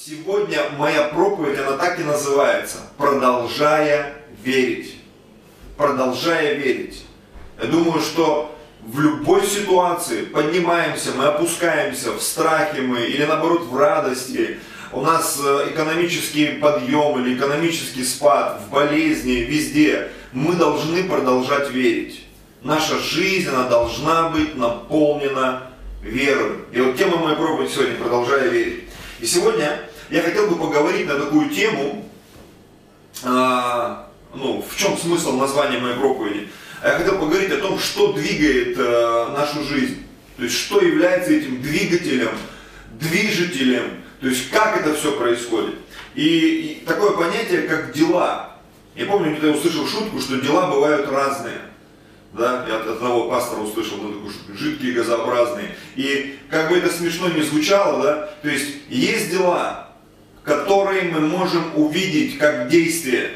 Сегодня моя проповедь, она так и называется. Продолжая верить. Продолжая верить. Я думаю, что в любой ситуации поднимаемся, мы опускаемся, в страхе мы или наоборот в радости. У нас э, экономический подъем или экономический спад, в болезни, везде. Мы должны продолжать верить. Наша жизнь, она должна быть наполнена верой. И вот тема моей проповеди сегодня «Продолжая верить». И сегодня я хотел бы поговорить на такую тему, а, ну, в чем смысл названия моей проповеди. Я хотел поговорить о том, что двигает а, нашу жизнь. То есть, что является этим двигателем, движителем, то есть, как это все происходит. И, и такое понятие, как дела. Я помню, где-то услышал шутку, что дела бывают разные да, я от одного пастора услышал, ну, шутку, жидкие, газообразные. И как бы это смешно не звучало, да, то есть есть дела, которые мы можем увидеть как действие.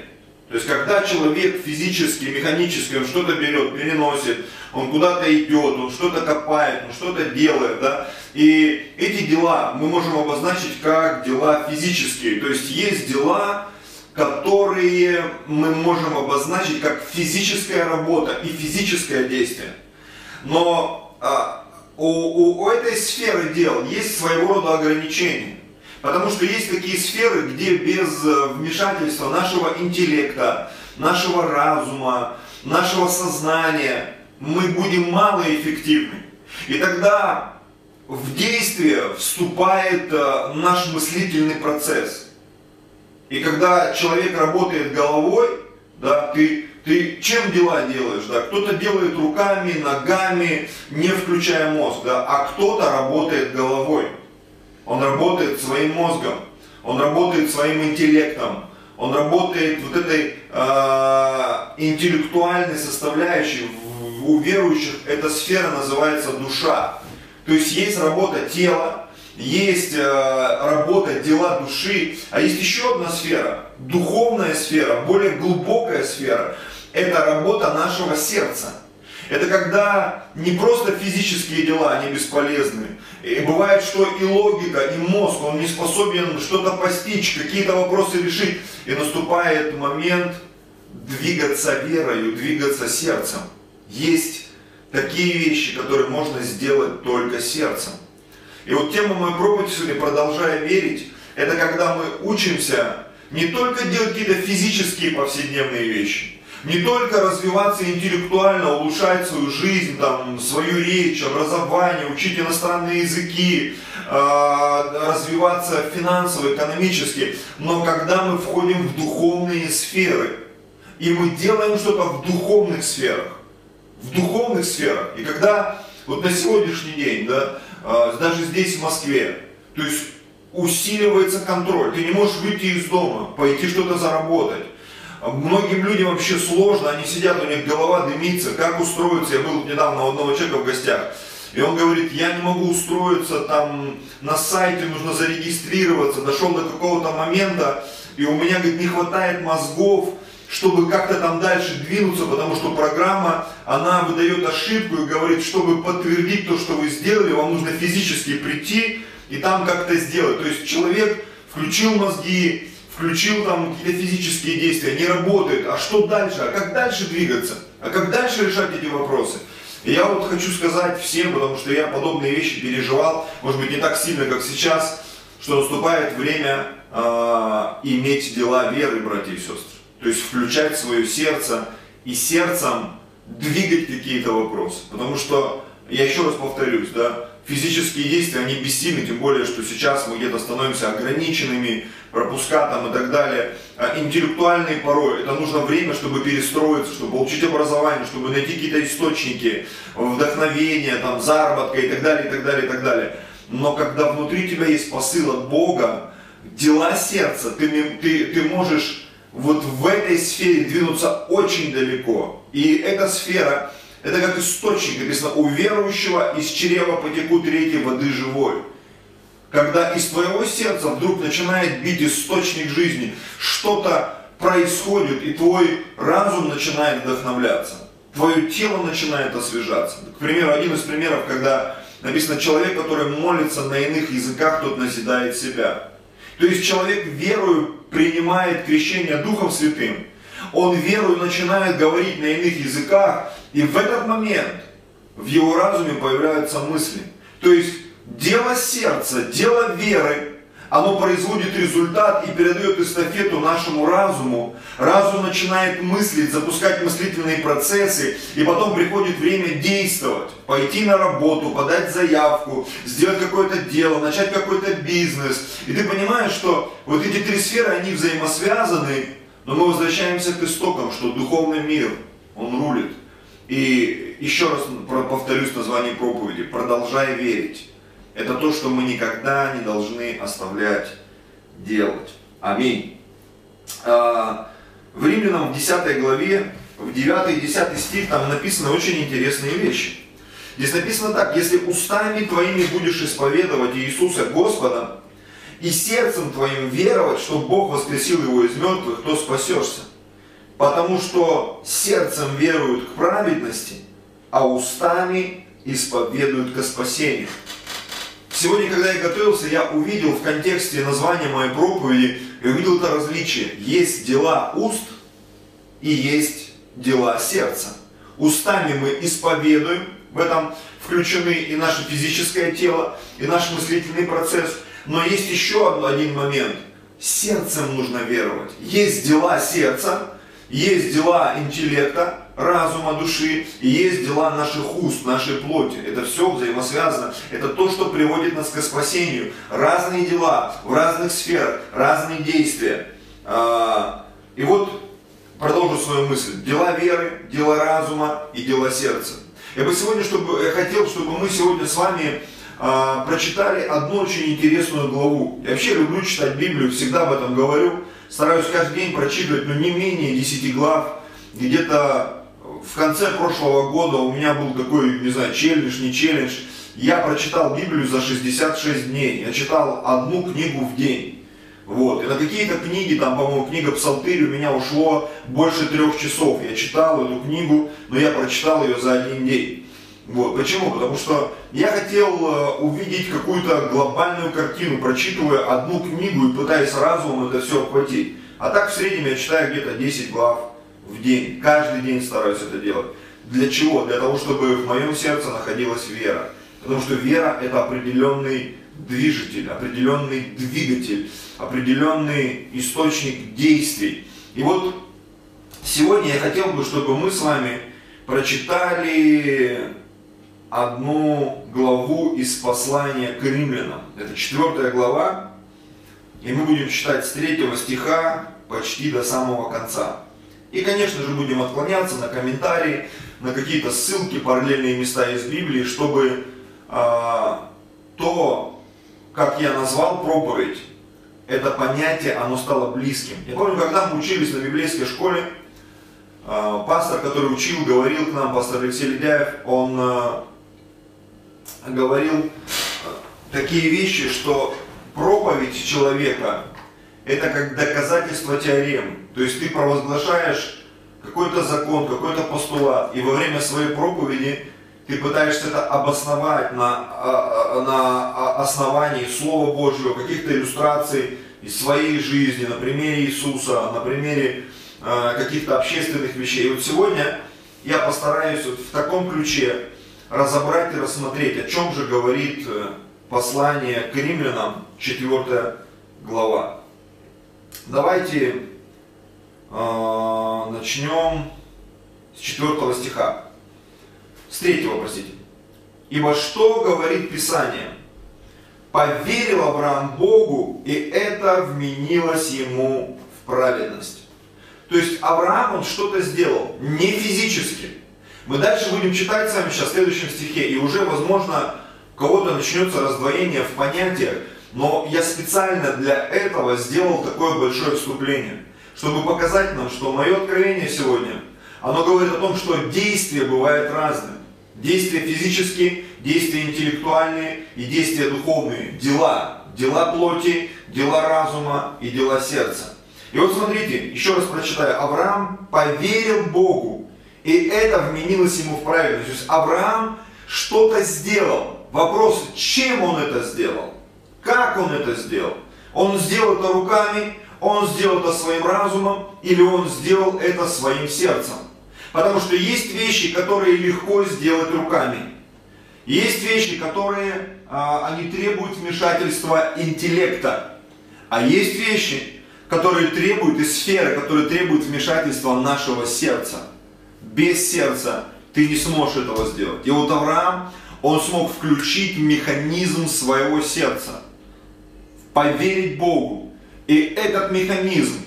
То есть, когда человек физически, механически, он что-то берет, переносит, он куда-то идет, он что-то копает, он что-то делает, да, и эти дела мы можем обозначить как дела физические. То есть, есть дела, которые мы можем обозначить как физическая работа и физическое действие. Но а, у, у, у этой сферы дел есть своего рода ограничения. Потому что есть такие сферы, где без э, вмешательства нашего интеллекта, нашего разума, нашего сознания мы будем малоэффективны. И тогда в действие вступает э, наш мыслительный процесс. И когда человек работает головой, да, ты, ты чем дела делаешь? Да? Кто-то делает руками, ногами, не включая мозг, да? а кто-то работает головой. Он работает своим мозгом, он работает своим интеллектом, он работает вот этой э, интеллектуальной составляющей. У верующих эта сфера называется душа. То есть есть работа тела, есть э, работа, дела души, а есть еще одна сфера, духовная сфера, более глубокая сфера. Это работа нашего сердца. Это когда не просто физические дела, они бесполезны. И бывает, что и логика, и мозг, он не способен что-то постичь, какие-то вопросы решить. И наступает момент двигаться верою, двигаться сердцем. Есть такие вещи, которые можно сделать только сердцем. И вот тема моей проповеди сегодня, продолжая верить, это когда мы учимся не только делать какие-то физические повседневные вещи, не только развиваться интеллектуально, улучшать свою жизнь, там, свою речь, образование, учить иностранные языки, э, развиваться финансово, экономически, но когда мы входим в духовные сферы, и мы делаем что-то в духовных сферах, в духовных сферах, и когда вот на сегодняшний день, да, э, даже здесь в Москве, то есть усиливается контроль, ты не можешь выйти из дома, пойти что-то заработать, Многим людям вообще сложно, они сидят, у них голова дымится, как устроиться. Я был недавно у одного человека в гостях, и он говорит, я не могу устроиться, там на сайте нужно зарегистрироваться, дошел до какого-то момента, и у меня, говорит, не хватает мозгов, чтобы как-то там дальше двинуться, потому что программа, она выдает ошибку и говорит, чтобы подтвердить то, что вы сделали, вам нужно физически прийти и там как-то сделать. То есть человек включил мозги, включил там какие-то физические действия, не работает. А что дальше? А как дальше двигаться? А как дальше решать эти вопросы? И я вот хочу сказать всем, потому что я подобные вещи переживал, может быть не так сильно, как сейчас, что наступает время э, иметь дела веры, братья и сестры. То есть включать свое сердце и сердцем двигать какие-то вопросы. Потому что, я еще раз повторюсь, да, физические действия, они бессильны, тем более, что сейчас мы где-то становимся ограниченными, пропуска там и так далее. А интеллектуальные порой, это нужно время, чтобы перестроиться, чтобы получить образование, чтобы найти какие-то источники вдохновения, там, заработка и так далее, и так далее, и так далее. Но когда внутри тебя есть посыл от Бога, дела сердца, ты, ты, ты можешь вот в этой сфере двинуться очень далеко. И эта сфера, это как источник, написано, у верующего из чрева потекут реки воды живой. Когда из твоего сердца вдруг начинает бить источник жизни, что-то происходит, и твой разум начинает вдохновляться. Твое тело начинает освежаться. К примеру, один из примеров, когда написано, человек, который молится на иных языках, тот назидает себя. То есть человек верою принимает крещение Духом Святым, он верою начинает говорить на иных языках, и в этот момент в его разуме появляются мысли. То есть дело сердца, дело веры, оно производит результат и передает эстафету нашему разуму. Разум начинает мыслить, запускать мыслительные процессы, и потом приходит время действовать, пойти на работу, подать заявку, сделать какое-то дело, начать какой-то бизнес. И ты понимаешь, что вот эти три сферы, они взаимосвязаны, но мы возвращаемся к истокам, что духовный мир, он рулит. И еще раз повторюсь название проповеди, продолжай верить. Это то, что мы никогда не должны оставлять делать. Аминь. А, в Римлянам в 10 главе, в 9 и 10 стих, там написаны очень интересные вещи. Здесь написано так, если устами твоими будешь исповедовать Иисуса Господа, и сердцем твоим веровать, что Бог воскресил его из мертвых, то спасешься. Потому что сердцем веруют к праведности, а устами исповедуют к спасению. Сегодня, когда я готовился, я увидел в контексте названия моей проповеди, я увидел это различие. Есть дела уст и есть дела сердца. Устами мы исповедуем, в этом включены и наше физическое тело, и наш мыслительный процесс. Но есть еще один момент. Сердцем нужно веровать. Есть дела сердца, есть дела интеллекта, разума, души, и есть дела наших уст, нашей плоти. Это все взаимосвязано. Это то, что приводит нас к спасению. Разные дела в разных сферах, разные действия. А, и вот продолжу свою мысль. Дела веры, дела разума и дела сердца. Я бы сегодня, чтобы, я хотел, чтобы мы сегодня с вами э, прочитали одну очень интересную главу. Я вообще люблю читать Библию, всегда об этом говорю. Стараюсь каждый день прочитывать, но не менее 10 глав. Где-то в конце прошлого года у меня был такой, не знаю, челлендж, не челлендж. Я прочитал Библию за 66 дней. Я читал одну книгу в день. Вот. И на какие-то книги, там, по-моему, книга Псалтырь у меня ушло больше трех часов. Я читал эту книгу, но я прочитал ее за один день. Вот. Почему? Потому что я хотел э, увидеть какую-то глобальную картину, прочитывая одну книгу и пытаясь разумом это все охватить. А так в среднем я читаю где-то 10 глав в день. Каждый день стараюсь это делать. Для чего? Для того, чтобы в моем сердце находилась вера. Потому что вера это определенный движитель, определенный двигатель, определенный источник действий. И вот сегодня я хотел бы, чтобы мы с вами прочитали одну главу из послания к римлянам. Это четвертая глава, и мы будем читать с третьего стиха почти до самого конца. И, конечно же, будем отклоняться на комментарии, на какие-то ссылки, параллельные места из Библии, чтобы э, то, как я назвал проповедь, это понятие, оно стало близким. Я помню, когда мы учились на библейской школе, э, пастор, который учил, говорил к нам, пастор Алексей Ледяев, он э, говорил такие вещи, что проповедь человека это как доказательство теорем. То есть ты провозглашаешь какой-то закон, какой-то постулат, и во время своей проповеди ты пытаешься это обосновать на, а, а, на основании Слова Божьего, каких-то иллюстраций из своей жизни, на примере Иисуса, на примере каких-то общественных вещей. И вот сегодня я постараюсь вот в таком ключе разобрать и рассмотреть, о чем же говорит э, послание к римлянам, 4 глава. Давайте э, начнем с 4 стиха. С 3, простите. Ибо что говорит Писание? Поверил Авраам Богу, и это вменилось ему в праведность. То есть Авраам, он что-то сделал, не физически. Мы дальше будем читать с вами сейчас в следующем стихе, и уже, возможно, у кого-то начнется раздвоение в понятиях, но я специально для этого сделал такое большое вступление, чтобы показать нам, что мое откровение сегодня, оно говорит о том, что действия бывают разные. Действия физические, действия интеллектуальные и действия духовные. Дела. Дела плоти, дела разума и дела сердца. И вот смотрите, еще раз прочитаю. Авраам поверил Богу, и это вменилось ему в правильность. То есть Авраам что-то сделал. Вопрос, чем он это сделал? Как он это сделал? Он сделал это руками, он сделал это своим разумом, или он сделал это своим сердцем. Потому что есть вещи, которые легко сделать руками. Есть вещи, которые а, они требуют вмешательства интеллекта. А есть вещи, которые требуют, и сферы, которые требуют вмешательства нашего сердца. Без сердца ты не сможешь этого сделать. И вот Авраам, он смог включить механизм своего сердца, поверить Богу. И этот механизм,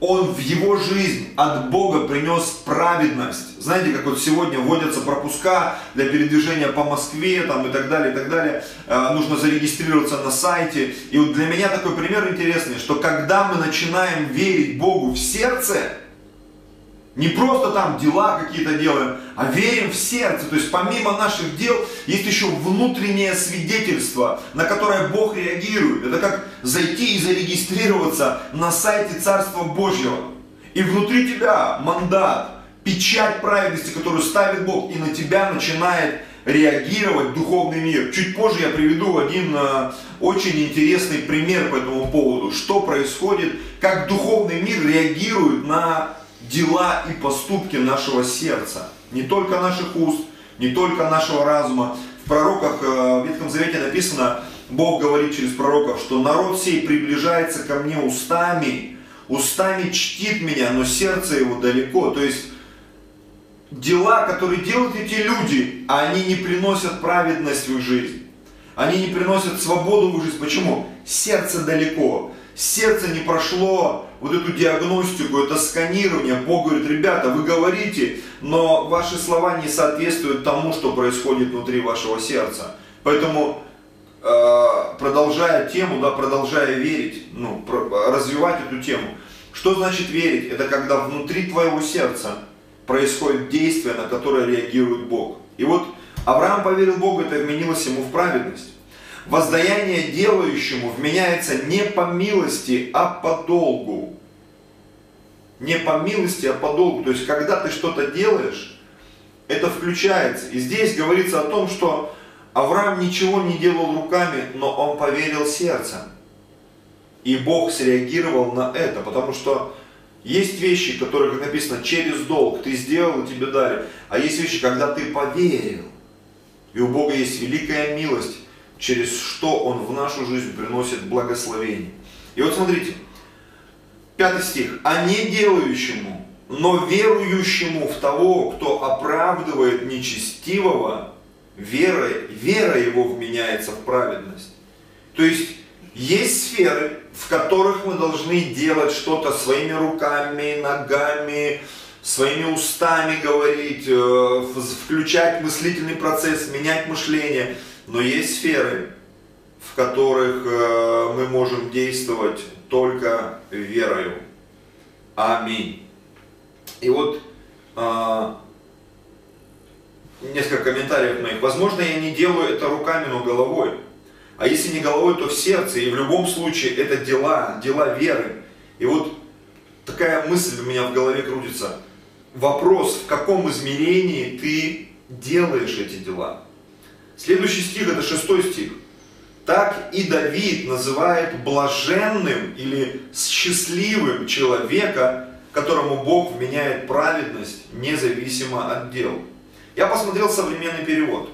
он в его жизнь от Бога принес праведность. Знаете, как вот сегодня вводятся пропуска для передвижения по Москве там, и так далее, и так далее. Э, нужно зарегистрироваться на сайте. И вот для меня такой пример интересный, что когда мы начинаем верить Богу в сердце, не просто там дела какие-то делаем, а верим в сердце. То есть помимо наших дел есть еще внутреннее свидетельство, на которое Бог реагирует. Это как зайти и зарегистрироваться на сайте Царства Божьего. И внутри тебя мандат, печать праведности, которую ставит Бог, и на тебя начинает реагировать духовный мир. Чуть позже я приведу один э, очень интересный пример по этому поводу, что происходит, как духовный мир реагирует на дела и поступки нашего сердца, не только наших уст, не только нашего разума. В пророках, э, в Ветхом Завете написано, Бог говорит через пророков, что народ сей приближается ко мне устами, устами чтит меня, но сердце его далеко. То есть дела, которые делают эти люди, они не приносят праведность в их жизнь. Они не приносят свободу в их жизнь. Почему? Сердце далеко. Сердце не прошло вот эту диагностику, это сканирование. Бог говорит, ребята, вы говорите, но ваши слова не соответствуют тому, что происходит внутри вашего сердца. Поэтому э, продолжая тему, да, продолжая верить, ну, развивать эту тему. Что значит верить? Это когда внутри твоего сердца происходит действие, на которое реагирует Бог. И вот Авраам поверил Богу, это вменилось ему в праведность. Воздаяние делающему вменяется не по милости, а по долгу. Не по милости, а по долгу. То есть, когда ты что-то делаешь, это включается. И здесь говорится о том, что Авраам ничего не делал руками, но он поверил сердцем. И Бог среагировал на это, потому что есть вещи, которые, как написано, через долг ты сделал, и тебе дали. А есть вещи, когда ты поверил. И у Бога есть великая милость через что Он в нашу жизнь приносит благословение. И вот смотрите, пятый стих. «А не делающему, но верующему в того, кто оправдывает нечестивого, вера, вера его вменяется в праведность». То есть, есть сферы, в которых мы должны делать что-то своими руками, ногами, своими устами говорить, э, включать мыслительный процесс, менять мышление – но есть сферы, в которых э, мы можем действовать только верою. Аминь. И вот э, несколько комментариев моих. Возможно, я не делаю это руками, но головой. А если не головой, то в сердце. И в любом случае это дела, дела веры. И вот такая мысль у меня в голове крутится. Вопрос, в каком измерении ты делаешь эти дела? Следующий стих, это шестой стих. Так и Давид называет блаженным или счастливым человека, которому Бог вменяет праведность независимо от дел. Я посмотрел современный перевод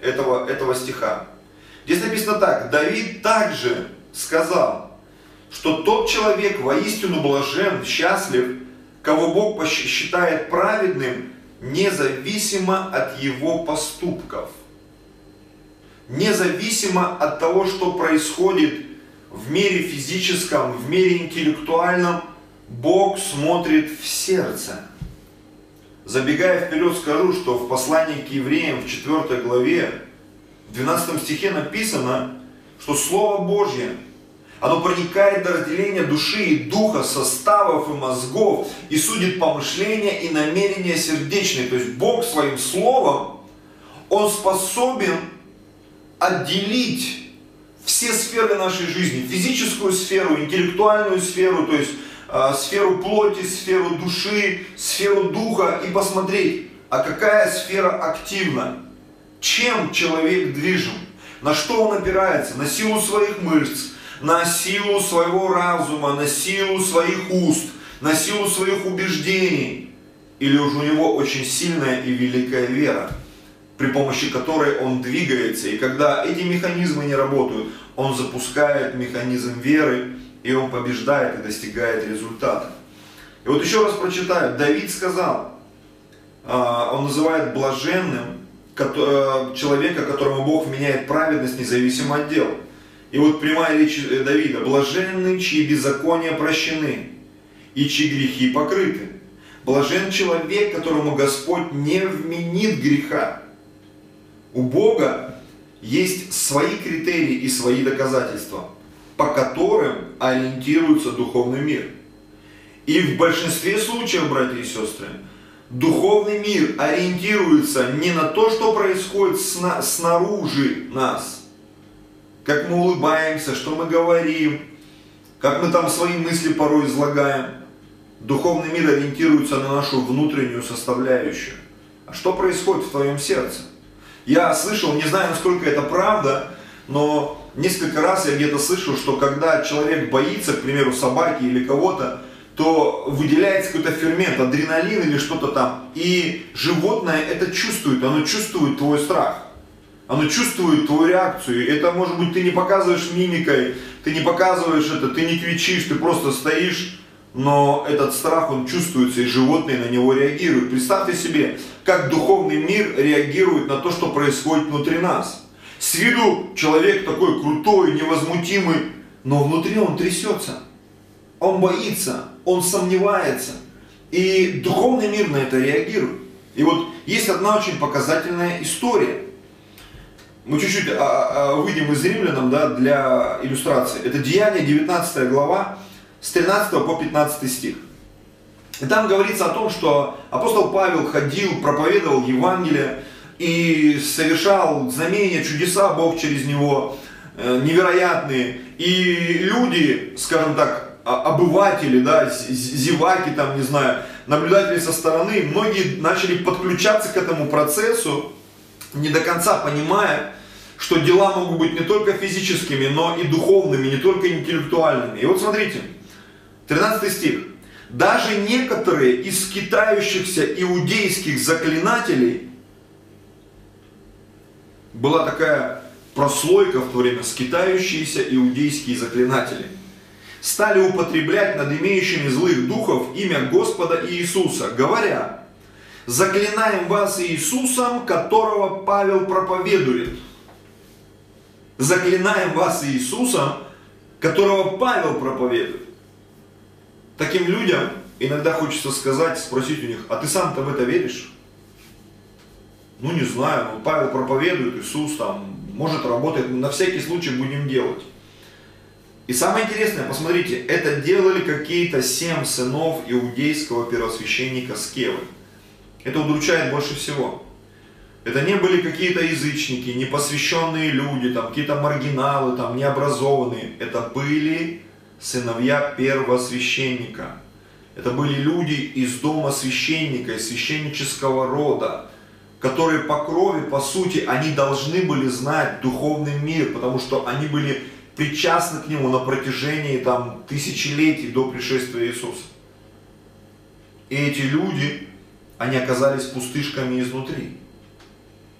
этого, этого стиха. Здесь написано так. Давид также сказал, что тот человек воистину блажен, счастлив, кого Бог считает праведным, независимо от его поступков – независимо от того, что происходит в мире физическом, в мире интеллектуальном, Бог смотрит в сердце. Забегая вперед, скажу, что в послании к евреям в 4 главе, в 12 стихе написано, что Слово Божье, оно проникает до разделения души и духа, составов и мозгов, и судит помышления и намерения сердечные. То есть Бог своим Словом, Он способен отделить все сферы нашей жизни, физическую сферу, интеллектуальную сферу, то есть э, сферу плоти, сферу души, сферу духа и посмотреть, а какая сфера активна, чем человек движим, на что он опирается, на силу своих мышц, на силу своего разума, на силу своих уст, на силу своих убеждений, или уже у него очень сильная и великая вера, при помощи которой он двигается. И когда эти механизмы не работают, он запускает механизм веры, и он побеждает и достигает результата. И вот еще раз прочитаю. Давид сказал, а, он называет блаженным э, человека, которому Бог меняет праведность независимо от дел. И вот прямая речь э, Давида. Блаженны, чьи беззакония прощены, и чьи грехи покрыты. Блажен человек, которому Господь не вменит греха. У Бога есть свои критерии и свои доказательства, по которым ориентируется духовный мир. И в большинстве случаев, братья и сестры, духовный мир ориентируется не на то, что происходит снаружи нас, как мы улыбаемся, что мы говорим, как мы там свои мысли порой излагаем – Духовный мир ориентируется на нашу внутреннюю составляющую. А что происходит в твоем сердце? Я слышал, не знаю, насколько это правда, но несколько раз я где-то слышал, что когда человек боится, к примеру, собаки или кого-то, то выделяется какой-то фермент, адреналин или что-то там. И животное это чувствует, оно чувствует твой страх. Оно чувствует твою реакцию. Это может быть ты не показываешь мимикой, ты не показываешь это, ты не кричишь, ты просто стоишь но этот страх, он чувствуется, и животные на него реагируют. Представьте себе, как духовный мир реагирует на то, что происходит внутри нас. С виду человек такой крутой, невозмутимый, но внутри он трясется. Он боится, он сомневается. И духовный мир на это реагирует. И вот есть одна очень показательная история. Мы чуть-чуть а, а, выйдем из римлянам да, для иллюстрации. Это Деяние, 19 глава, с 13 по 15 стих. И там говорится о том, что апостол Павел ходил, проповедовал Евангелие и совершал знамения, чудеса Бог через него, э, невероятные. И люди, скажем так, обыватели, да, зеваки, там, не знаю, наблюдатели со стороны, многие начали подключаться к этому процессу, не до конца понимая, что дела могут быть не только физическими, но и духовными, не только интеллектуальными. И вот смотрите, 13 стих. Даже некоторые из скитающихся иудейских заклинателей, была такая прослойка в то время, скитающиеся иудейские заклинатели, стали употреблять над имеющими злых духов имя Господа Иисуса, говоря, заклинаем вас Иисусом, которого Павел проповедует. Заклинаем вас Иисусом, которого Павел проповедует. Таким людям иногда хочется сказать, спросить у них, а ты сам-то в это веришь? Ну не знаю, ну, Павел проповедует, Иисус там, может работает, на всякий случай будем делать. И самое интересное, посмотрите, это делали какие-то семь сынов иудейского первосвященника Скевы. Это удручает больше всего. Это не были какие-то язычники, непосвященные люди, там, какие-то маргиналы, там, необразованные. Это были сыновья первосвященника. Это были люди из дома священника, из священнического рода, которые по крови, по сути, они должны были знать духовный мир, потому что они были причастны к нему на протяжении там, тысячелетий до пришествия Иисуса. И эти люди, они оказались пустышками изнутри.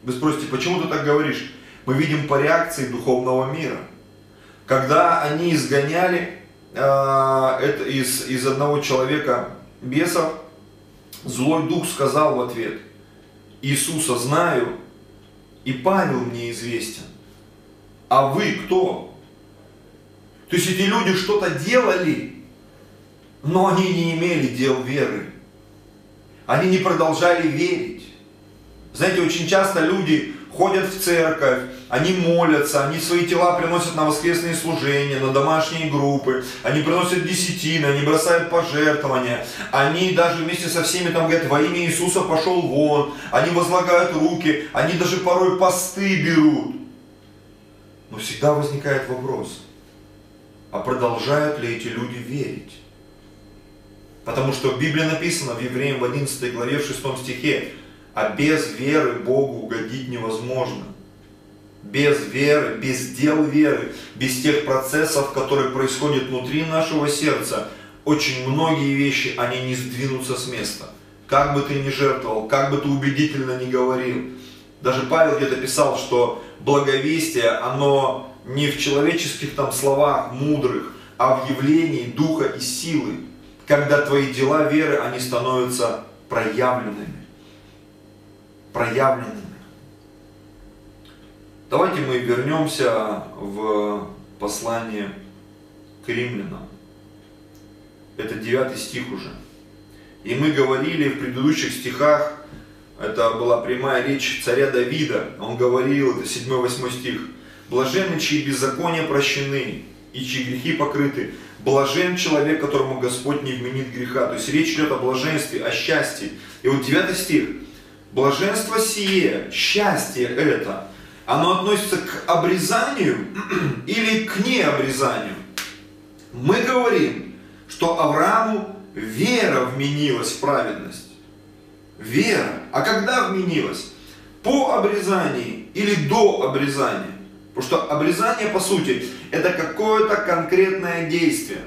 Вы спросите, почему ты так говоришь? Мы видим по реакции духовного мира. Когда они изгоняли это из, из одного человека бесов, злой дух сказал в ответ, Иисуса знаю, и Павел мне известен. А вы кто? То есть эти люди что-то делали, но они не имели дел веры. Они не продолжали верить. Знаете, очень часто люди ходят в церковь, они молятся, они свои тела приносят на воскресные служения, на домашние группы, они приносят десятины, они бросают пожертвования, они даже вместе со всеми там говорят, во имя Иисуса пошел вон, они возлагают руки, они даже порой посты берут. Но всегда возникает вопрос, а продолжают ли эти люди верить? Потому что в Библии написано в Евреям в 11 главе в 6 стихе, а без веры Богу угодить невозможно. Без веры, без дел веры, без тех процессов, которые происходят внутри нашего сердца, очень многие вещи, они не сдвинутся с места. Как бы ты ни жертвовал, как бы ты убедительно ни говорил. Даже Павел где-то писал, что благовестие, оно не в человеческих там словах мудрых, а в явлении духа и силы, когда твои дела веры, они становятся проявленными. Проявленными. Давайте мы вернемся в послание к римлянам. Это 9 стих уже. И мы говорили в предыдущих стихах, это была прямая речь царя Давида. Он говорил, это 7-8 стих. Блаженны, чьи беззакония прощены, и чьи грехи покрыты. Блажен человек, которому Господь не вменит греха. То есть речь идет о блаженстве, о счастье. И вот 9 стих. Блаженство сие, счастье это, оно относится к обрезанию или к необрезанию. Мы говорим, что Аврааму вера вменилась в праведность. Вера. А когда вменилась? По обрезании или до обрезания? Потому что обрезание, по сути, это какое-то конкретное действие.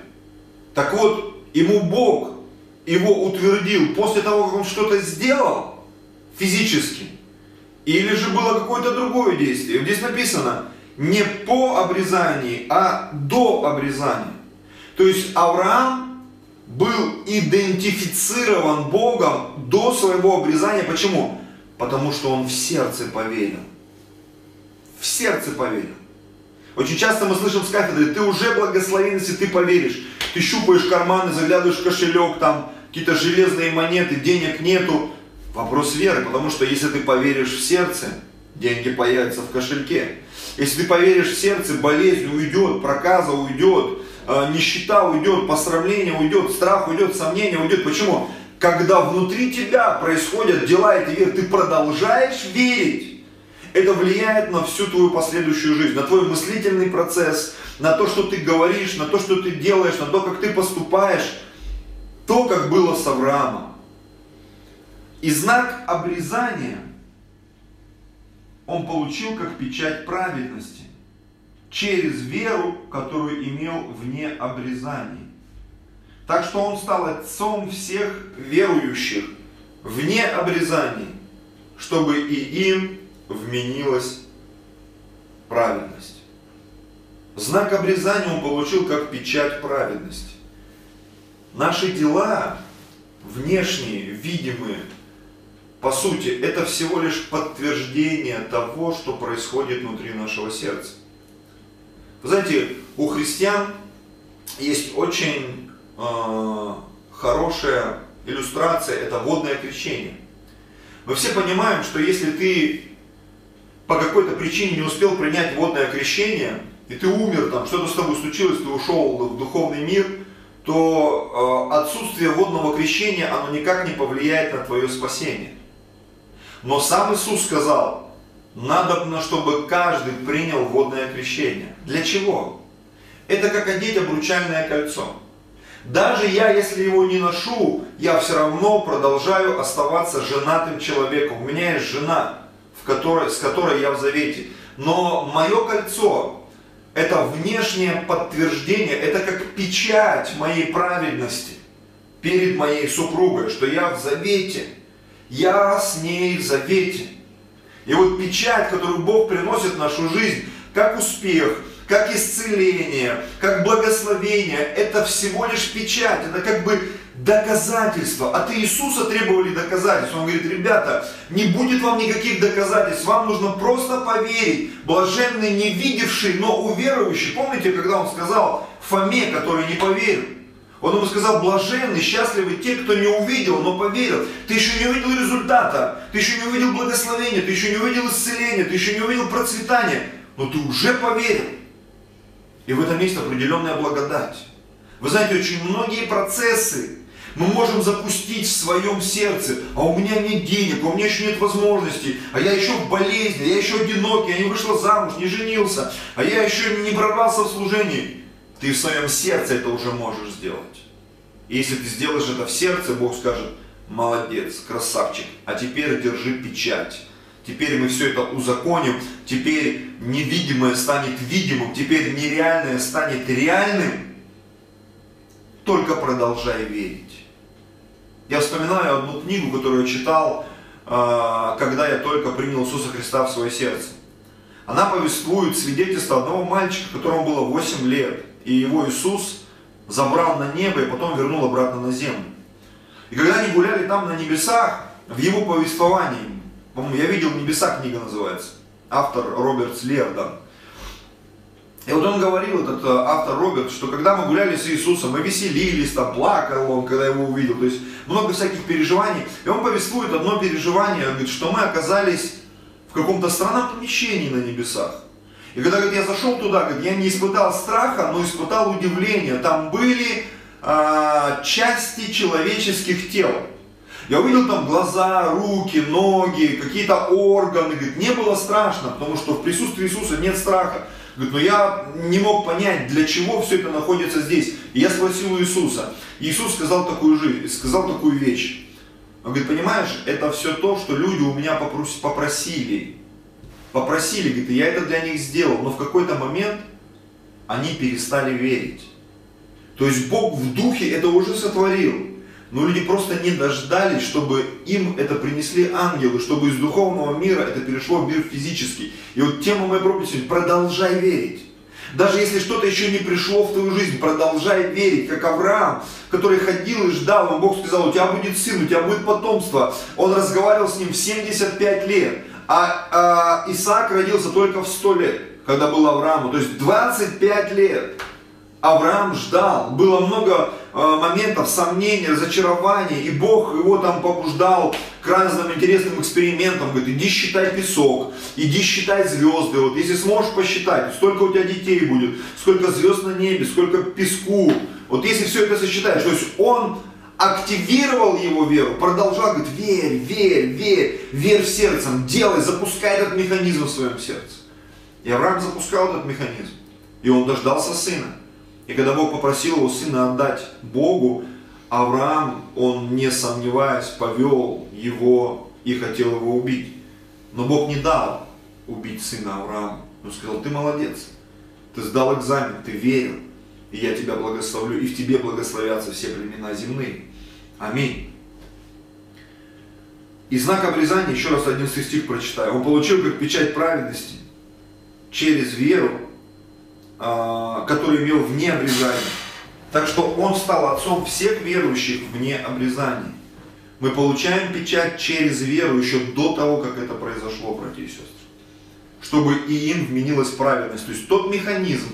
Так вот, ему Бог его утвердил после того, как он что-то сделал физически. Или же было какое-то другое действие. Здесь написано не по обрезании, а до обрезания. То есть Авраам был идентифицирован Богом до своего обрезания. Почему? Потому что он в сердце поверил в сердце поверил. Очень часто мы слышим с кафедры, ты уже благословен, если ты поверишь. Ты щупаешь карманы, заглядываешь в кошелек, там какие-то железные монеты, денег нету. Вопрос веры, потому что если ты поверишь в сердце, деньги появятся в кошельке. Если ты поверишь в сердце, болезнь уйдет, проказа уйдет, э, нищета уйдет, посрамление уйдет, страх уйдет, сомнение уйдет. Почему? Когда внутри тебя происходят дела этой веры, ты продолжаешь верить это влияет на всю твою последующую жизнь, на твой мыслительный процесс, на то, что ты говоришь, на то, что ты делаешь, на то, как ты поступаешь. То, как было с Авраамом. И знак обрезания он получил как печать праведности через веру, которую имел вне обрезания. Так что он стал отцом всех верующих вне обрезаний, чтобы и им вменилась праведность. Знак обрезания он получил как печать праведности. Наши дела, внешние, видимые, по сути, это всего лишь подтверждение того, что происходит внутри нашего сердца. Вы знаете, у христиан есть очень э, хорошая иллюстрация, это водное крещение. Мы все понимаем, что если ты по какой-то причине не успел принять водное крещение, и ты умер, там что-то с тобой случилось, ты ушел в духовный мир, то э, отсутствие водного крещения, оно никак не повлияет на твое спасение. Но сам Иисус сказал, надо, чтобы каждый принял водное крещение. Для чего? Это как одеть обручальное кольцо. Даже я, если его не ношу, я все равно продолжаю оставаться женатым человеком. У меня есть жена которой, с которой я в завете. Но мое кольцо, это внешнее подтверждение, это как печать моей праведности перед моей супругой, что я в завете. Я с ней в завете. И вот печать, которую Бог приносит в нашу жизнь, как успех, как исцеление, как благословение, это всего лишь печать, это как бы доказательства. От Иисуса требовали доказательств. Он говорит, ребята, не будет вам никаких доказательств, вам нужно просто поверить. Блаженный не видевший, но уверующий. Помните, когда он сказал Фоме, который не поверил? Он ему сказал, блаженны, счастливы те, кто не увидел, но поверил. Ты еще не увидел результата, ты еще не увидел благословения, ты еще не увидел исцеления, ты еще не увидел процветания, но ты уже поверил. И в этом есть определенная благодать. Вы знаете, очень многие процессы, мы можем запустить в своем сердце, а у меня нет денег, а у меня еще нет возможностей, а я еще в болезни, я еще одинокий, я не вышла замуж, не женился, а я еще не пробрался в служении. Ты в своем сердце это уже можешь сделать. И если ты сделаешь это в сердце, Бог скажет, молодец, красавчик, а теперь держи печать. теперь мы все это узаконим, теперь невидимое станет видимым, теперь нереальное станет реальным, только продолжай верить. Я вспоминаю одну книгу, которую я читал, а, когда я только принял Иисуса Христа в свое сердце. Она повествует свидетельство одного мальчика, которому было 8 лет, и его Иисус забрал на небо и потом вернул обратно на землю. И когда они гуляли там на небесах, в его повествовании, по-моему, я видел «Небеса» книга называется, автор Роберт Слердан. И вот он говорил, этот э, автор Роберт, что когда мы гуляли с Иисусом, мы веселились, там, плакал он, когда его увидел, то есть много всяких переживаний. И он повествует одно переживание, он говорит, что мы оказались в каком-то странном помещении на небесах. И когда говорит, я зашел туда, говорит, я не испытал страха, но испытал удивление. Там были э, части человеческих тел. Я увидел там глаза, руки, ноги, какие-то органы. Говорит, не было страшно, потому что в присутствии Иисуса нет страха. Говорит, но я не мог понять, для чего все это находится здесь. И я спросил у Иисуса. Иисус сказал такую, жизнь, сказал такую вещь. Он говорит, понимаешь, это все то, что люди у меня попросили. Попросили, говорит, и я это для них сделал. Но в какой-то момент они перестали верить. То есть Бог в духе это уже сотворил. Но люди просто не дождались, чтобы им это принесли ангелы, чтобы из духовного мира это перешло в мир физический. И вот тема моей проповеди продолжай верить. Даже если что-то еще не пришло в твою жизнь, продолжай верить, как Авраам, который ходил и ждал, но Бог сказал, у тебя будет сын, у тебя будет потомство. Он разговаривал с ним в 75 лет, а, а Исаак родился только в 100 лет, когда был Аврааму, то есть 25 лет. Авраам ждал, было много э, моментов сомнений, разочарования, и Бог его там побуждал к разным интересным экспериментам, говорит, иди считай песок, иди считай звезды, вот если сможешь посчитать, сколько у тебя детей будет, сколько звезд на небе, сколько песку, вот если все это сосчитаешь, то есть он активировал его веру, продолжал говорить, верь, верь, верь, верь сердцем, делай, запускай этот механизм в своем сердце. И Авраам запускал этот механизм, и он дождался сына. И когда Бог попросил его сына отдать Богу, Авраам, он не сомневаясь, повел его и хотел его убить. Но Бог не дал убить сына Авраама. Он сказал, ты молодец, ты сдал экзамен, ты верил, и я тебя благословлю, и в тебе благословятся все племена земные. Аминь. И знак обрезания, еще раз 11 стих прочитаю. Он получил как печать праведности через веру а, который имел вне обрезания. Так что он стал отцом всех верующих вне обрезания. Мы получаем печать через веру еще до того, как это произошло, братья и сестры. Чтобы и им вменилась праведность. То есть тот механизм,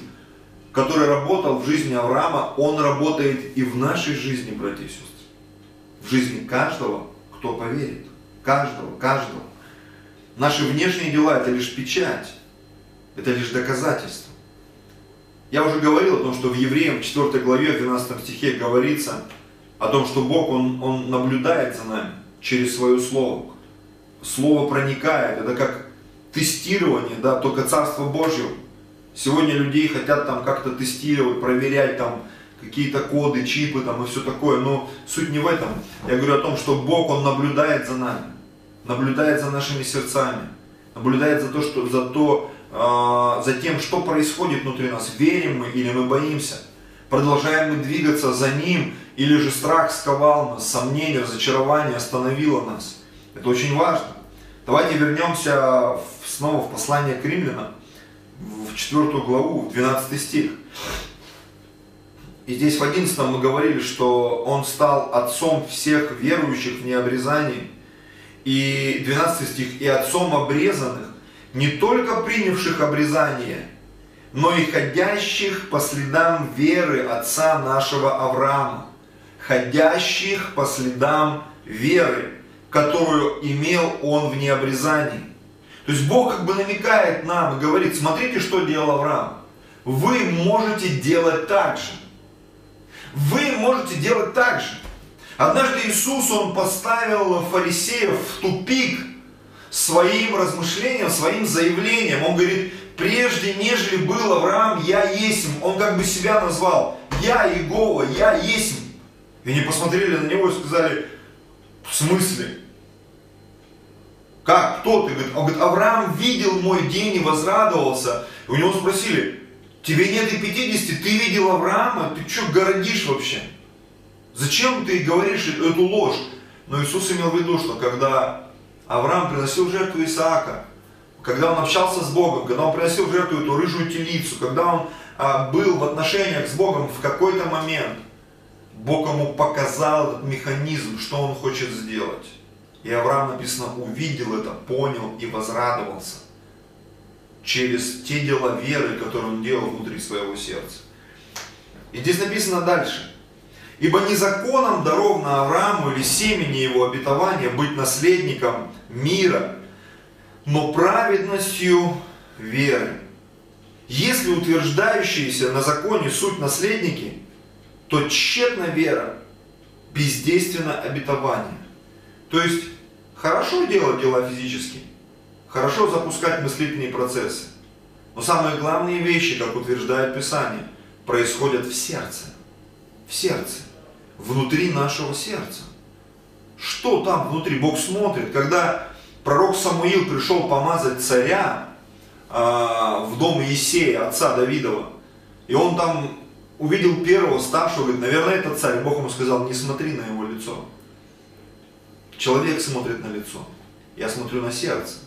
который работал в жизни Авраама, он работает и в нашей жизни, братья и сестры. В жизни каждого, кто поверит. Каждого, каждого. Наши внешние дела это лишь печать. Это лишь доказательство. Я уже говорил о том, что в Евреям 4 главе, 12 стихе говорится о том, что Бог, Он, Он наблюдает за нами через Свое Слово. Слово проникает, это как тестирование, да, только Царство Божье. Сегодня людей хотят там как-то тестировать, проверять там какие-то коды, чипы там и все такое, но суть не в этом. Я говорю о том, что Бог, Он наблюдает за нами, наблюдает за нашими сердцами, наблюдает за то, что, за то, а, за тем, что происходит внутри нас, верим мы или мы боимся, продолжаем мы двигаться за Ним, или же страх сковал нас, сомнение, разочарование остановило нас. Это очень важно. Давайте вернемся снова в послание к римлянам, в 4 главу, в 12 стих. И здесь в 11 мы говорили, что он стал отцом всех верующих в необрезании. И 12 стих, и отцом обрезанных, не только принявших обрезание, но и ходящих по следам веры отца нашего Авраама, ходящих по следам веры, которую имел он в необрезании. То есть Бог как бы намекает нам и говорит, смотрите, что делал Авраам. Вы можете делать так же. Вы можете делать так же. Однажды Иисус, Он поставил фарисеев в тупик – своим размышлением, своим заявлением. Он говорит, прежде нежели был Авраам, я есть. Он как бы себя назвал. Я Иегова, я есть. И они посмотрели на него и сказали, в смысле? Как? Кто ты? Он говорит, Авраам видел мой день и возрадовался. И у него спросили, тебе нет и 50, ты видел Авраама? Ты что городишь вообще? Зачем ты говоришь эту ложь? Но Иисус имел в виду, что когда Авраам приносил жертву Исаака, когда он общался с Богом, когда он приносил жертву эту рыжую телицу, когда он а, был в отношениях с Богом в какой-то момент, Бог ему показал этот механизм, что он хочет сделать. И Авраам, написано, увидел это, понял и возрадовался через те дела веры, которые он делал внутри своего сердца. И здесь написано дальше. Ибо не законом даровано Аврааму или семени его обетования быть наследником мира, но праведностью веры. Если утверждающиеся на законе суть наследники, то тщетна вера, бездейственно обетование. То есть, хорошо делать дела физически, хорошо запускать мыслительные процессы, но самые главные вещи, как утверждает Писание, происходят в сердце. В сердце. Внутри нашего сердца. Что там внутри? Бог смотрит. Когда пророк Самуил пришел помазать царя э, в дом Есея, отца Давидова, и он там увидел первого старшего, говорит, наверное, это царь. Бог ему сказал, не смотри на его лицо. Человек смотрит на лицо. Я смотрю на сердце.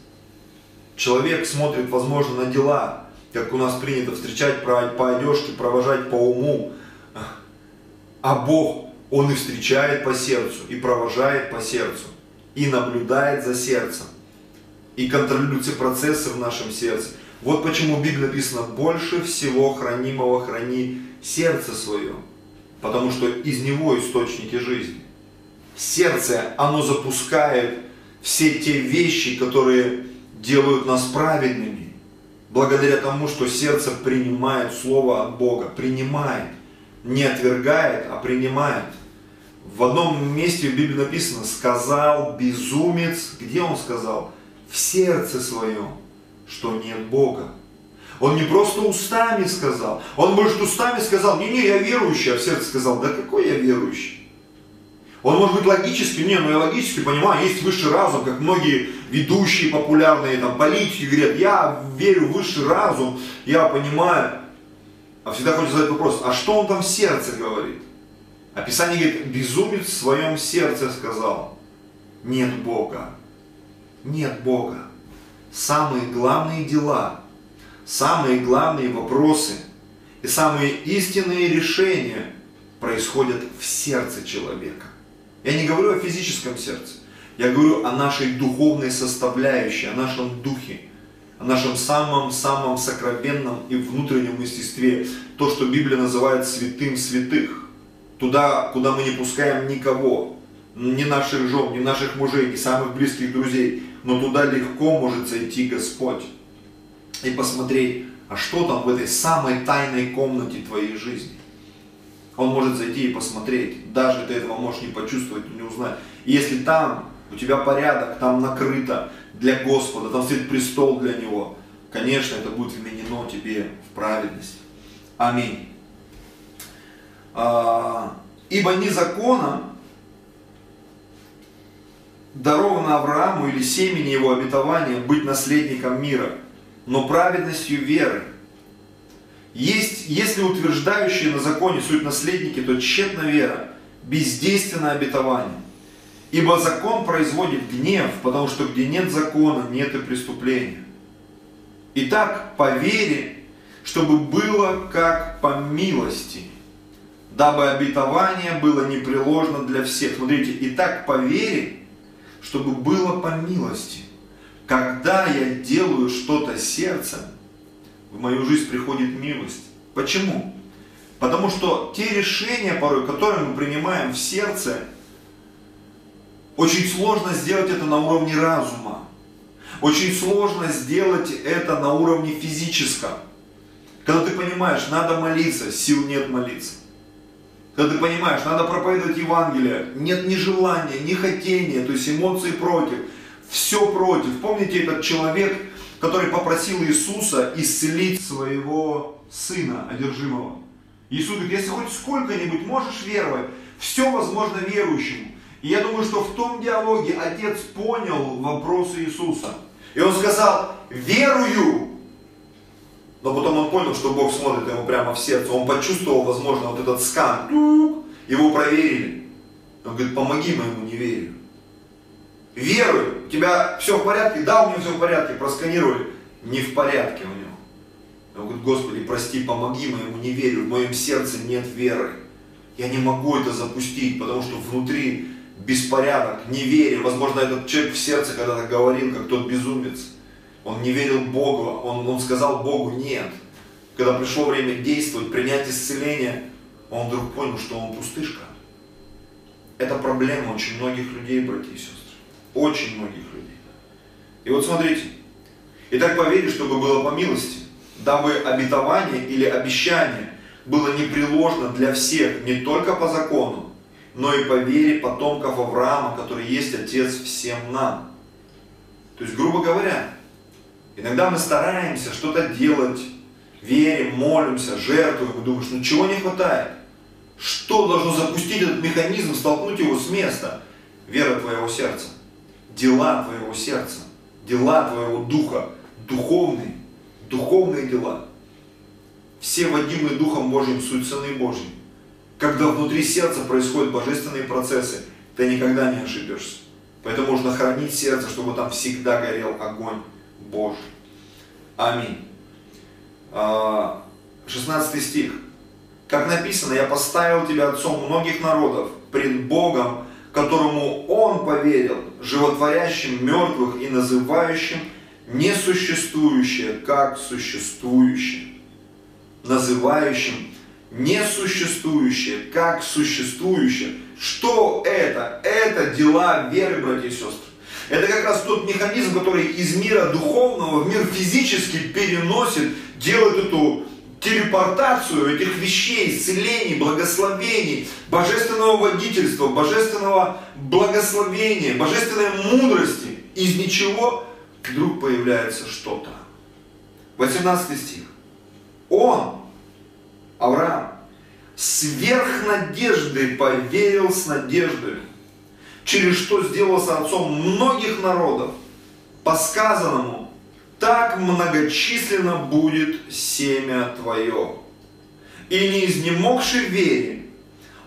Человек смотрит, возможно, на дела, как у нас принято встречать по одежке, провожать по уму. А Бог, Он и встречает по сердцу, и провожает по сердцу и наблюдает за сердцем, и контролирует все процессы в нашем сердце. Вот почему в Библии написано, больше всего хранимого храни сердце свое, потому что из него источники жизни. Сердце, оно запускает все те вещи, которые делают нас праведными, благодаря тому, что сердце принимает Слово от Бога, принимает, не отвергает, а принимает – в одном месте в Библии написано, сказал безумец, где он сказал? В сердце своем, что нет Бога. Он не просто устами сказал, он, может, устами сказал, не-не, я верующий, а в сердце сказал, да какой я верующий? Он может быть логически, не, ну я логически понимаю, есть высший разум, как многие ведущие популярные там политики говорят, я верю в высший разум, я понимаю. А всегда хочется задать вопрос, а что он там в сердце говорит? Описание говорит, безумец в своем сердце сказал, нет Бога, нет Бога. Самые главные дела, самые главные вопросы и самые истинные решения происходят в сердце человека. Я не говорю о физическом сердце, я говорю о нашей духовной составляющей, о нашем духе, о нашем самом-самом сокровенном и внутреннем естестве, то, что Библия называет святым святых. Туда, куда мы не пускаем никого, ни наших жен, ни наших мужей, ни самых близких друзей, но туда легко может зайти Господь и посмотреть, а что там в этой самой тайной комнате твоей жизни. Он может зайти и посмотреть, даже ты этого можешь не почувствовать, не узнать. И если там у тебя порядок, там накрыто для Господа, там стоит престол для Него, конечно, это будет вменено тебе в праведность. Аминь. А, ибо не законом даровано Аврааму или семени его обетования быть наследником мира, но праведностью веры. Есть, если утверждающие на законе суть наследники, то тщетна вера, бездейственно обетование. Ибо закон производит гнев, потому что где нет закона, нет и преступления. Итак, по вере, чтобы было как по милости – дабы обетование было непреложно для всех. Смотрите, и так по вере, чтобы было по милости. Когда я делаю что-то сердцем, в мою жизнь приходит милость. Почему? Потому что те решения, порой, которые мы принимаем в сердце, очень сложно сделать это на уровне разума. Очень сложно сделать это на уровне физическом. Когда ты понимаешь, надо молиться, сил нет молиться. Когда ты понимаешь, надо проповедовать Евангелие, нет ни желания, ни хотения, то есть эмоции против, все против. Помните этот человек, который попросил Иисуса исцелить своего сына одержимого? Иисус говорит, если хоть сколько-нибудь можешь веровать, все возможно верующему. И я думаю, что в том диалоге отец понял вопросы Иисуса. И он сказал, верую. Но потом он понял, что Бог смотрит ему прямо в сердце. Он почувствовал, возможно, вот этот скан. Его проверили. Он говорит, помоги моему неверию. Верую. У тебя все в порядке? Да, у меня все в порядке. Просканировали. Не в порядке у него. Он говорит, Господи, прости, помоги моему неверию. В моем сердце нет веры. Я не могу это запустить, потому что внутри беспорядок, неверие. Возможно, этот человек в сердце когда-то говорил, как тот безумец. Он не верил Богу, он, он сказал Богу нет. Когда пришло время действовать, принять исцеление, он вдруг понял, что он пустышка. Это проблема очень многих людей, братья и сестры. Очень многих людей. И вот смотрите. Итак, поверь, чтобы было по милости, дабы обетование или обещание было непреложно для всех, не только по закону, но и по вере потомков Авраама, который есть Отец всем нам. То есть, грубо говоря, иногда мы стараемся что-то делать, верим, молимся, жертвуем, и думаешь, ну чего не хватает? Что должно запустить этот механизм, столкнуть его с места? Вера твоего сердца, дела твоего сердца, дела твоего духа, духовные, духовные дела. Все водимые Духом Божьим суть Сыны Божьи. Когда внутри сердца происходят божественные процессы, ты никогда не ошибешься. Поэтому нужно хранить сердце, чтобы там всегда горел огонь Божий. Аминь. 16 а, стих. Как написано, я поставил тебя отцом многих народов пред Богом, которому Он поверил, животворящим мертвых и называющим несуществующее как существующее. Называющим несуществующее, как существующее. Что это? Это дела веры, братья и сестры. Это как раз тот механизм, который из мира духовного в мир физический переносит, делает эту телепортацию этих вещей, исцелений, благословений, божественного водительства, божественного благословения, божественной мудрости. Из ничего вдруг появляется что-то. 18 стих. Он Авраам сверх надежды поверил с надеждой, через что сделался отцом многих народов, по сказанному, так многочисленно будет семя твое. И не изнемогший вере,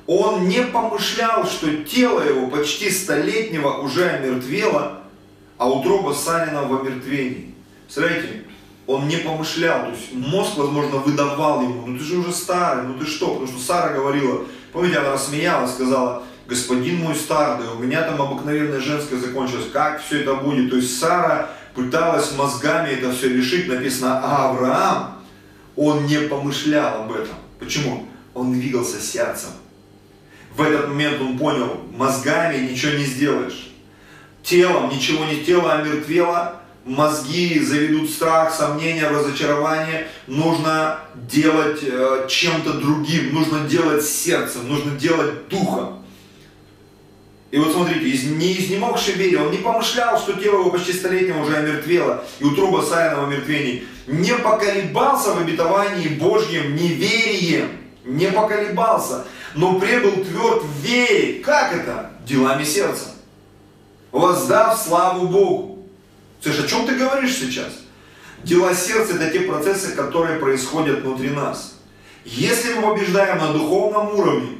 он не помышлял, что тело его почти столетнего уже омертвело, а утроба Санина в омертвении. Смотрите, он не помышлял, то есть мозг, возможно, выдавал ему, ну ты же уже старый, ну ты что, потому что Сара говорила, помните, она рассмеялась, сказала, господин мой старый, у меня там обыкновенное женское закончилось, как все это будет, то есть Сара пыталась мозгами это все решить, написано, а Авраам, он не помышлял об этом. Почему? Он двигался сердцем. В этот момент он понял, мозгами ничего не сделаешь. Телом ничего не тело омертвело, мозги заведут страх, сомнения, разочарование, нужно делать э, чем-то другим, нужно делать сердцем, нужно делать духом. И вот смотрите, из, не изнемогший вере, он не помышлял, что тело его почти столетнего уже омертвело, и утроба Сарина в омертвении, не поколебался в обетовании Божьем неверием, не поколебался, но пребыл тверд в вере. Как это? Делами сердца. Воздав славу Богу. Слушай, о чем ты говоришь сейчас? Дела сердца это те процессы, которые происходят внутри нас. Если мы побеждаем на духовном уровне,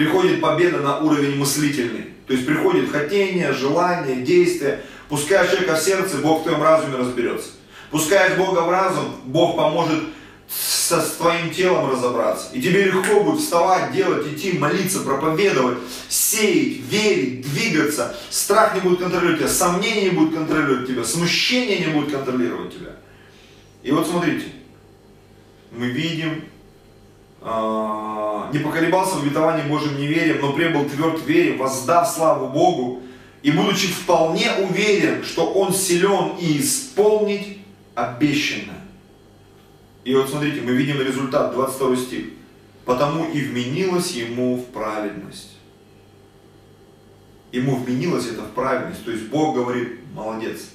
приходит победа на уровень мыслительный. То есть приходит хотение, желание, действие. Пускай человека в сердце, Бог в твоем разуме разберется. Пускай Бога в разум, Бог поможет со, с твоим телом разобраться. И тебе легко будет вставать, делать, идти, молиться, проповедовать, сеять, верить, двигаться. Страх не будет контролировать тебя, сомнения не будут контролировать тебя, смущение не будет контролировать тебя. И вот смотрите, мы видим, не поколебался в обетовании Божьим неверием, но пребыл тверд в вере, воздав славу Богу, и будучи вполне уверен, что Он силен и исполнить обещанное. И вот смотрите, мы видим результат, 22 стих. Потому и вменилось ему в праведность. Ему вменилось это в праведность. То есть Бог говорит, молодец,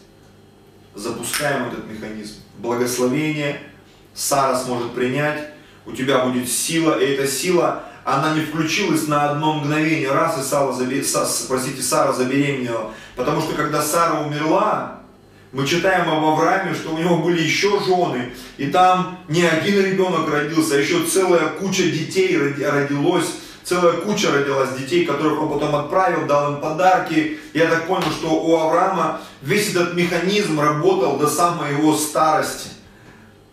запускаем этот механизм. Благословение Сара сможет принять, у тебя будет сила, и эта сила, она не включилась на одно мгновение, раз и Сара, простите, Сара забеременела. Потому что когда Сара умерла, мы читаем об Аврааме, что у него были еще жены, и там не один ребенок родился, а еще целая куча детей родилось, целая куча родилась детей, которых он потом отправил, дал им подарки. Я так понял, что у Авраама весь этот механизм работал до самой его старости.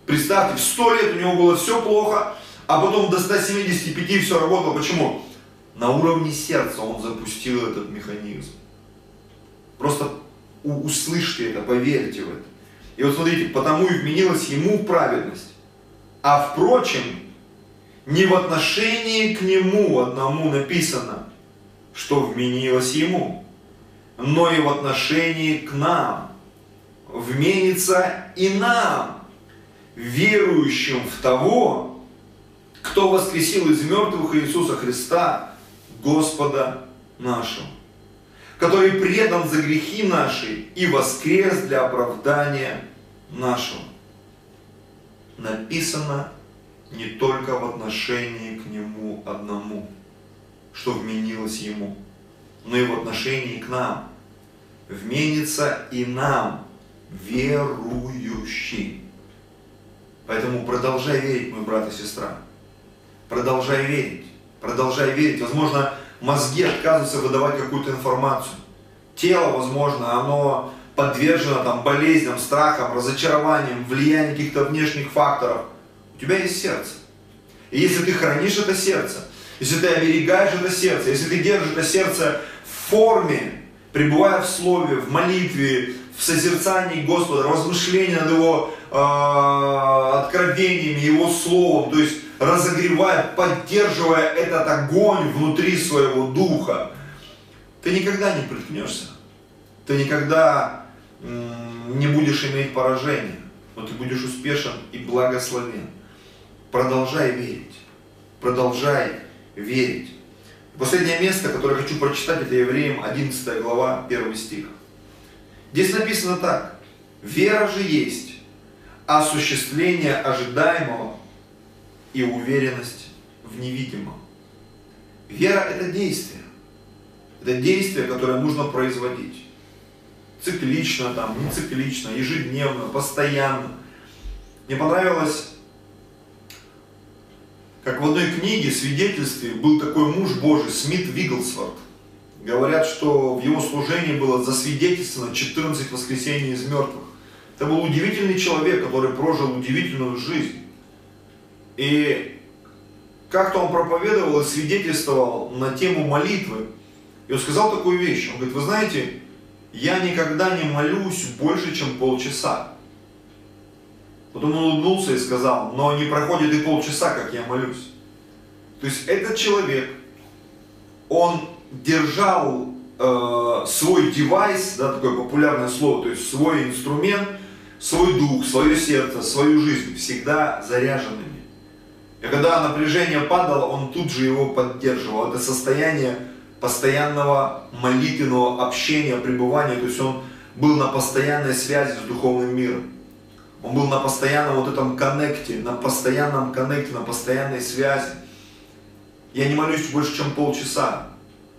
Представьте, в сто лет у него было все плохо, а потом до 175 все работало. Почему? На уровне сердца он запустил этот механизм. Просто услышьте это, поверьте в это. И вот смотрите, потому и вменилась ему праведность. А впрочем, не в отношении к нему одному написано, что вменилось ему, но и в отношении к нам. Вменится и нам, верующим в того, кто воскресил из мертвых Иисуса Христа, Господа нашего который предан за грехи наши и воскрес для оправдания нашего. Написано не только в отношении к Нему одному, что вменилось Ему, но и в отношении к нам. Вменится и нам, верующим. Поэтому продолжай верить, мой брат и сестра. Продолжай верить. Продолжай верить. Возможно, мозги отказываются выдавать какую-то информацию. Тело, возможно, оно подвержено там, болезням, страхам, разочарованиям, влиянию каких-то внешних факторов. У тебя есть сердце. И если ты хранишь это сердце, если ты оберегаешь это сердце, если ты держишь это сердце в форме, пребывая в слове, в молитве, в созерцании Господа, размышлении над Его э, откровениями, Его Словом, то есть разогревая, поддерживая этот огонь внутри своего духа, ты никогда не приткнешься. Ты никогда не будешь иметь поражения, но ты будешь успешен и благословен. Продолжай верить. Продолжай верить. Последнее место, которое хочу прочитать, это Евреям 11 глава, 1 стих. Здесь написано так. Вера же есть осуществление ожидаемого и уверенность в невидимом. Вера – это действие. Это действие, которое нужно производить. Циклично, там, не циклично, ежедневно, постоянно. Мне понравилось, как в одной книге, свидетельстве, был такой муж Божий, Смит Вигглсворт. Говорят, что в его служении было засвидетельствовано 14 воскресений из мертвых. Это был удивительный человек, который прожил удивительную жизнь. И как-то он проповедовал и свидетельствовал на тему молитвы. И он сказал такую вещь. Он говорит, вы знаете, я никогда не молюсь больше, чем полчаса. Потом он улыбнулся и сказал, но не проходит и полчаса, как я молюсь. То есть этот человек, он держал э, свой девайс, да, такое популярное слово, то есть свой инструмент, свой дух, свое сердце, свою жизнь всегда заряженными. И когда напряжение падало, он тут же его поддерживал. Это состояние постоянного молитвенного общения, пребывания, то есть он был на постоянной связи с духовным миром. Он был на постоянном вот этом коннекте, на постоянном коннекте, на постоянной связи. Я не молюсь больше, чем полчаса,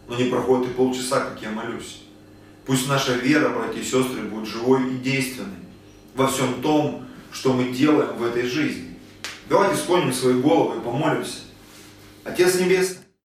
но не проходит и полчаса, как я молюсь. Пусть наша вера, братья и сестры, будет живой и действенной во всем том, что мы делаем в этой жизни. Давайте склоним свои головы и помолимся. Отец Небесный,